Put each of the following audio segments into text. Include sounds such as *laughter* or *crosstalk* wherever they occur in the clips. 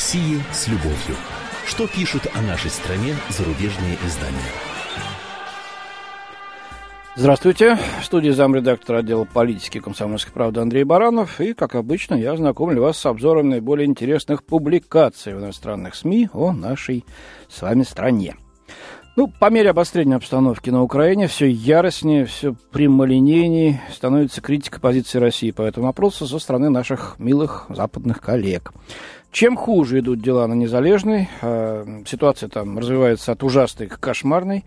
России с любовью. Что пишут о нашей стране зарубежные издания? Здравствуйте. В студии замредактора отдела политики комсомольской правды Андрей Баранов. И, как обычно, я знакомлю вас с обзором наиболее интересных публикаций в иностранных СМИ о нашей с вами стране. Ну, по мере обострения обстановки на Украине все яростнее, все прямолинейнее становится критика позиции России по этому вопросу со стороны наших милых западных коллег. Чем хуже идут дела на Незалежной, э, ситуация там развивается от ужасной к кошмарной,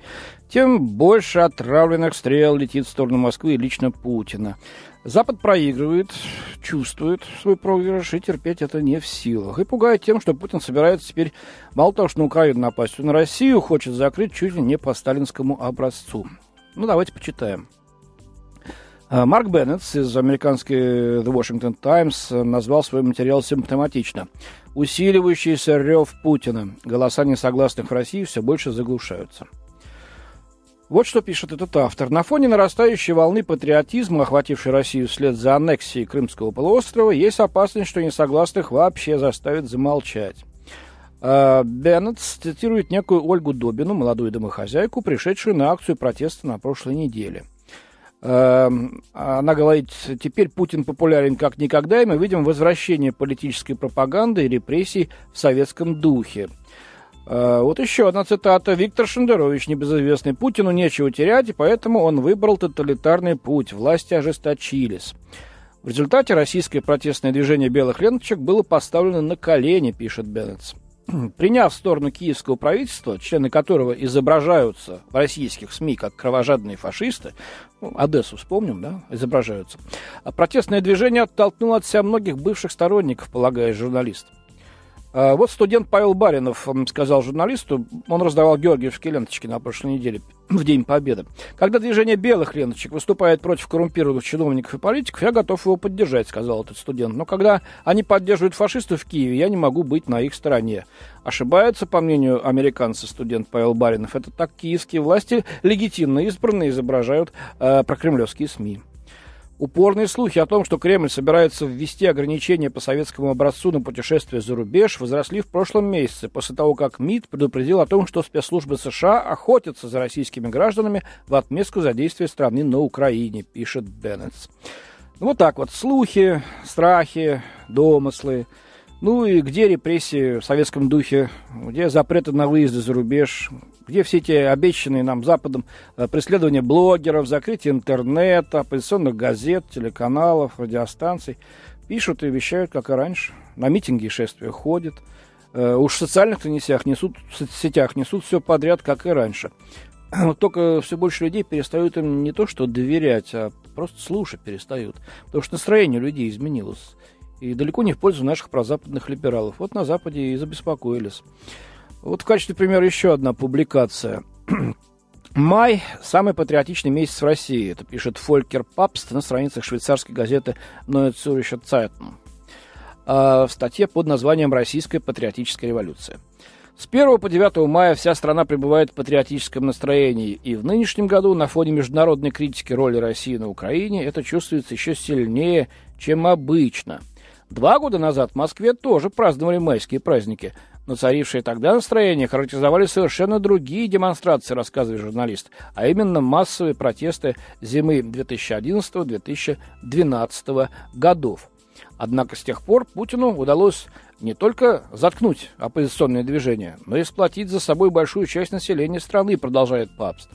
тем больше отравленных стрел летит в сторону Москвы и лично Путина. Запад проигрывает, чувствует свой проигрыш и терпеть это не в силах. И пугает тем, что Путин собирается теперь мало того, что на Украину напасть, то на Россию хочет закрыть чуть ли не по сталинскому образцу. Ну, давайте почитаем. А, Марк Беннет из американской The Washington Times назвал свой материал симптоматично. Усиливающийся рев Путина. Голоса несогласных в России все больше заглушаются. Вот что пишет этот автор. На фоне нарастающей волны патриотизма, охватившей Россию вслед за аннексией Крымского полуострова, есть опасность, что несогласных вообще заставят замолчать. А, Беннет цитирует некую Ольгу Добину, молодую домохозяйку, пришедшую на акцию протеста на прошлой неделе. А, она говорит, теперь Путин популярен как никогда, и мы видим возвращение политической пропаганды и репрессий в советском духе. А, вот еще одна цитата. Виктор Шендерович, небезызвестный Путину, нечего терять, и поэтому он выбрал тоталитарный путь. Власти ожесточились. В результате российское протестное движение белых ленточек было поставлено на колени, пишет Беннетс. *clears throat* Приняв сторону киевского правительства, члены которого изображаются в российских СМИ как кровожадные фашисты, ну, Одессу вспомним, да, изображаются, протестное движение оттолкнуло от себя многих бывших сторонников, полагая журналист. А, вот студент Павел Баринов сказал журналисту, он раздавал георгиевские ленточки на прошлой неделе, в День Победы. Когда движение белых ленточек выступает против коррумпированных чиновников и политиков, я готов его поддержать, сказал этот студент. Но когда они поддерживают фашистов в Киеве, я не могу быть на их стороне. Ошибается, по мнению американца, студент Павел Баринов. Это так киевские власти легитимно избранные изображают э, прокремлевские СМИ. Упорные слухи о том, что Кремль собирается ввести ограничения по советскому образцу на путешествия за рубеж, возросли в прошлом месяце, после того, как МИД предупредил о том, что спецслужбы США охотятся за российскими гражданами в отместку за действия страны на Украине, пишет Беннетс. Ну, вот так вот, слухи, страхи, домыслы. Ну и где репрессии в советском духе, где запреты на выезды за рубеж, где все эти обещанные нам Западом э, преследования блогеров, закрытие интернета, оппозиционных газет, телеканалов, радиостанций. Пишут и вещают, как и раньше. На митинги и шествия ходят. Э, уж в социальных несях несут, в сетях несут все подряд, как и раньше. *clears throat* Вот только все больше людей перестают им не то что доверять, а просто слушать перестают. Потому что настроение людей изменилось. И далеко не в пользу наших прозападных либералов. Вот на Западе и забеспокоились. Вот в качестве примера еще одна публикация. *clears throat* Май – самый патриотичный месяц в России. Это пишет Фолькер Папст на страницах швейцарской газеты Neue Zürcher Zeitung. в статье под названием «Российская патриотическая революция». С 1 по 9 мая вся страна пребывает в патриотическом настроении, и в нынешнем году на фоне международной критики роли России на Украине это чувствуется еще сильнее, чем обычно. Два года назад в Москве тоже праздновали майские праздники – но царившее тогда настроение характеризовали совершенно другие демонстрации, рассказывает журналист, а именно массовые протесты зимы 2011-2012 годов. Однако с тех пор Путину удалось не только заткнуть оппозиционные движения, но и сплотить за собой большую часть населения страны, продолжает Папст.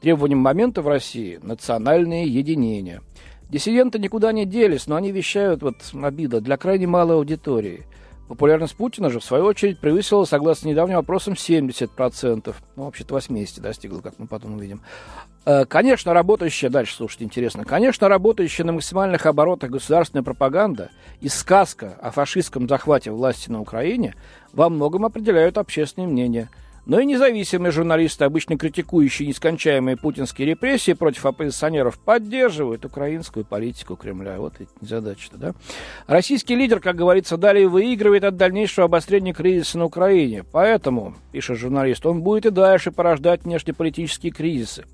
Требованием момента в России – национальное единение. Диссиденты никуда не делись, но они вещают, вот обида, для крайне малой аудитории – Популярность Путина же, в свою очередь, превысила, согласно недавним опросам, 70%. Ну, вообще-то 80% достигла, как мы потом увидим. Э, конечно, работающая, дальше слушайте, интересно, конечно, работающая на максимальных оборотах государственная пропаганда и сказка о фашистском захвате власти на Украине во многом определяют общественное мнение – но и независимые журналисты, обычно критикующие нескончаемые путинские репрессии против оппозиционеров, поддерживают украинскую политику Кремля. Вот эти задачи-то, да? Российский лидер, как говорится, далее выигрывает от дальнейшего обострения кризиса на Украине. Поэтому, пишет журналист, он будет и дальше порождать внешнеполитические кризисы.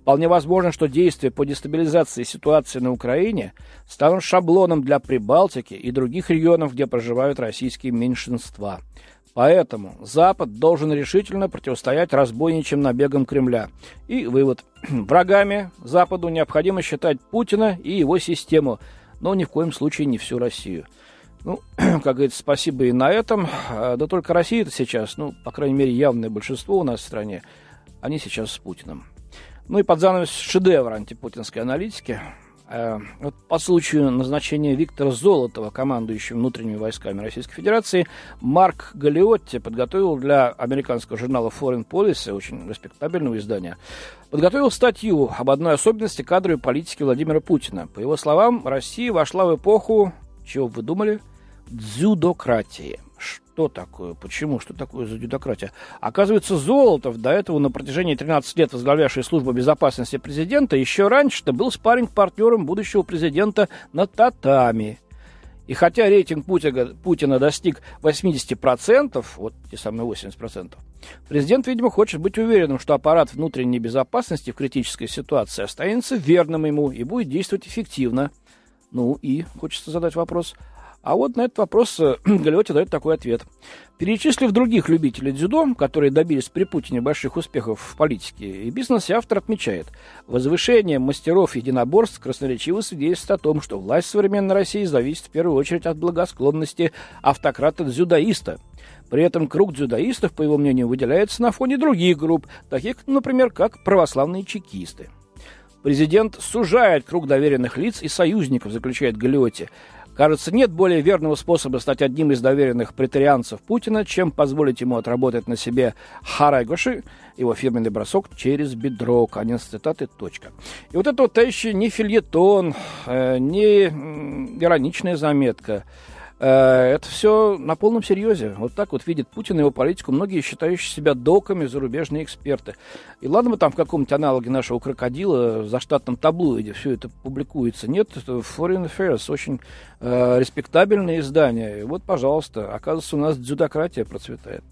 Вполне возможно, что действия по дестабилизации ситуации на Украине станут шаблоном для Прибалтики и других регионов, где проживают российские меньшинства. Поэтому Запад должен решительно противостоять разбойничьим набегам Кремля. И вывод. *clears throat* Врагами Западу необходимо считать Путина и его систему, но ни в коем случае не всю Россию. Ну, *clears throat* как говорится, спасибо и на этом. А, да только Россия-то сейчас, ну, по крайней мере, явное большинство у нас в стране, они сейчас с Путиным. Ну и под занавес шедевр антипутинской аналитики. Э, вот по случаю назначения Виктора Золотова, командующим внутренними войсками Российской Федерации, Марк Галиотти подготовил для американского журнала Foreign Policy, очень респектабельного издания, подготовил статью об одной особенности кадровой политики Владимира Путина. По его словам, Россия вошла в эпоху, чего вы думали, дзюдократии – что такое? Почему? Что такое за дюдократия? Оказывается, Золотов, до этого на протяжении 13 лет возглавлявший службу безопасности президента, еще раньше-то был спарринг-партнером будущего президента на татами. И хотя рейтинг Путина, Путина достиг 80%, вот те самые 80%, президент, видимо, хочет быть уверенным, что аппарат внутренней безопасности в критической ситуации останется верным ему и будет действовать эффективно. Ну и хочется задать вопрос, а вот на этот вопрос э, *clears throat* Галиотти дает такой ответ. Перечислив других любителей дзюдо, которые добились при Путине больших успехов в политике и бизнесе, автор отмечает, возвышение мастеров единоборств красноречиво свидетельствует о том, что власть современной России зависит в первую очередь от благосклонности автократа-дзюдоиста. При этом круг дзюдоистов, по его мнению, выделяется на фоне других групп, таких, например, как православные чекисты. Президент сужает круг доверенных лиц и союзников, заключает Галиотти. Кажется, нет более верного способа стать одним из доверенных претарианцев Путина, чем позволить ему отработать на себе Харайгоши, его фирменный бросок через бедро. Конец цитаты, точка. И вот это вот еще не фильетон, э, не ироничная заметка. Э, это все на полном серьезе. Вот так вот видит Путин и его политику многие считающие себя доками зарубежные эксперты. И ладно бы там в каком-нибудь аналоге нашего крокодила за штатном таблоиде все это публикуется. Нет, Foreign Affairs очень э, респектабельное издание. И вот, пожалуйста, оказывается, у нас дзюдократия процветает.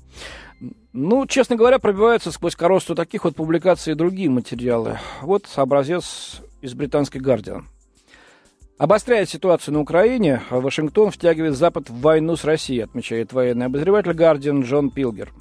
Ну, честно говоря, пробиваются сквозь коросту таких вот публикаций и другие материалы. Вот образец из британской «Гардиан». Обостряя ситуацию на Украине, Вашингтон втягивает Запад в войну с Россией, отмечает военный обозреватель Гардиан Джон Пилгер.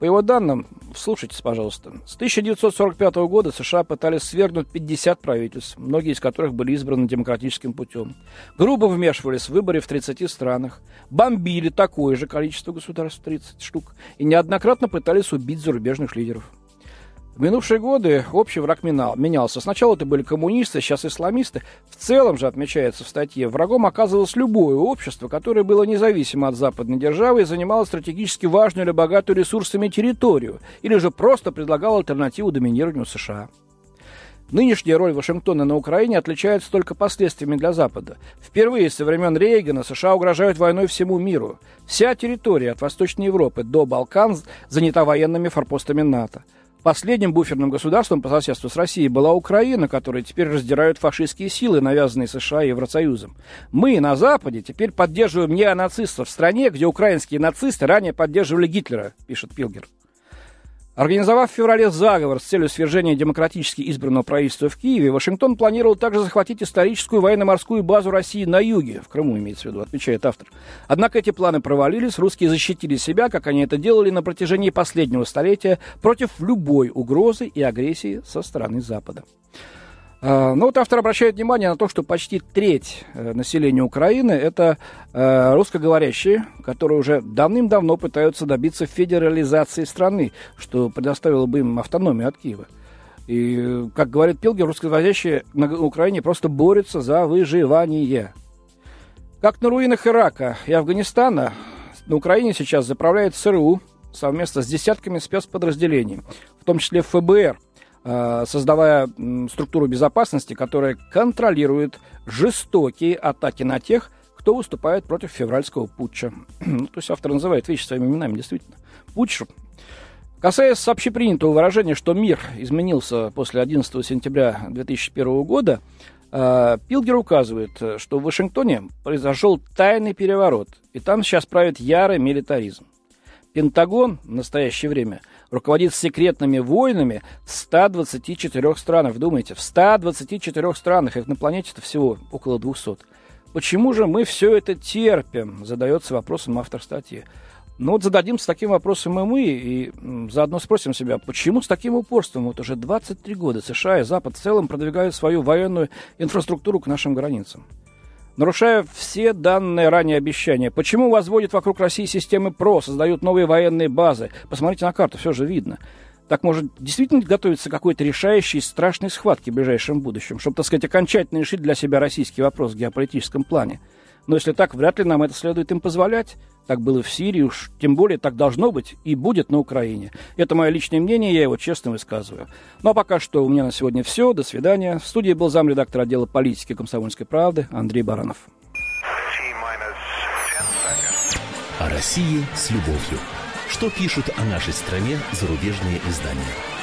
По его данным, слушайтесь, пожалуйста, с 1945 года США пытались свергнуть 50 правительств, многие из которых были избраны демократическим путем. Грубо вмешивались в выборы в 30 странах, бомбили такое же количество государств, 30 штук, и неоднократно пытались убить зарубежных лидеров. В минувшие годы общий враг менялся. Сначала это были коммунисты, сейчас исламисты. В целом же, отмечается в статье, врагом оказывалось любое общество, которое было независимо от западной державы и занимало стратегически важную или богатую ресурсами территорию, или же просто предлагало альтернативу доминированию США. Нынешняя роль Вашингтона на Украине отличается только последствиями для Запада. Впервые со времен Рейгана США угрожают войной всему миру. Вся территория от Восточной Европы до Балкан занята военными форпостами НАТО. Последним буферным государством по соседству с Россией была Украина, которую теперь раздирают фашистские силы, навязанные США и Евросоюзом. Мы на Западе теперь поддерживаем неонацистов в стране, где украинские нацисты ранее поддерживали Гитлера, пишет Пилгер. Организовав в феврале заговор с целью свержения демократически избранного правительства в Киеве, Вашингтон планировал также захватить историческую военно-морскую базу России на юге, в Крыму имеется в виду, отвечает автор. Однако эти планы провалились, русские защитили себя, как они это делали на протяжении последнего столетия, против любой угрозы и агрессии со стороны Запада. А, ну вот автор обращает внимание на то, что почти треть э, населения Украины это э, русскоговорящие, которые уже давным-давно пытаются добиться федерализации страны, что предоставило бы им автономию от Киева. И, как говорит Пилгер, русскоговорящие на Украине просто борются за выживание. Как на руинах Ирака и Афганистана, на Украине сейчас заправляет ЦРУ совместно с десятками спецподразделений, в том числе ФБР – Э, создавая структуру безопасности, которая контролирует жестокие атаки на тех, кто выступает против февральского путча. *clears throat* ну, то есть автор называет вещи своими именами, действительно. Путч. Касаясь общепринятого выражения, что мир изменился после 11 сентября 2001 года, э, Пилгер указывает, что в Вашингтоне произошел тайный переворот, и там сейчас правит ярый милитаризм. Пентагон в настоящее время руководит секретными войнами в 124 странах. Думаете, в 124 странах, их на планете-то всего около 200. Почему же мы все это терпим? Задается вопросом автор статьи. Ну вот зададимся таким вопросом и мы, и заодно спросим себя, почему с таким упорством вот уже 23 года США и Запад в целом продвигают свою военную инфраструктуру к нашим границам? Нарушая все данные ранее обещания, почему возводят вокруг России системы ПРО, создают новые военные базы? Посмотрите на карту, все же видно. Так может действительно готовиться к какой-то решающей страшной схватке в ближайшем будущем, чтобы, так сказать, окончательно решить для себя российский вопрос в геополитическом плане? Но если так, вряд ли нам это следует им позволять. Так было в Сирии, уж тем более так должно быть и будет на Украине. Это мое личное мнение, я его честно высказываю. Ну а пока что у меня на сегодня все. До свидания. В студии был замредактор отдела политики комсомольской правды Андрей Баранов. О России с любовью. Что пишут о нашей стране зарубежные издания?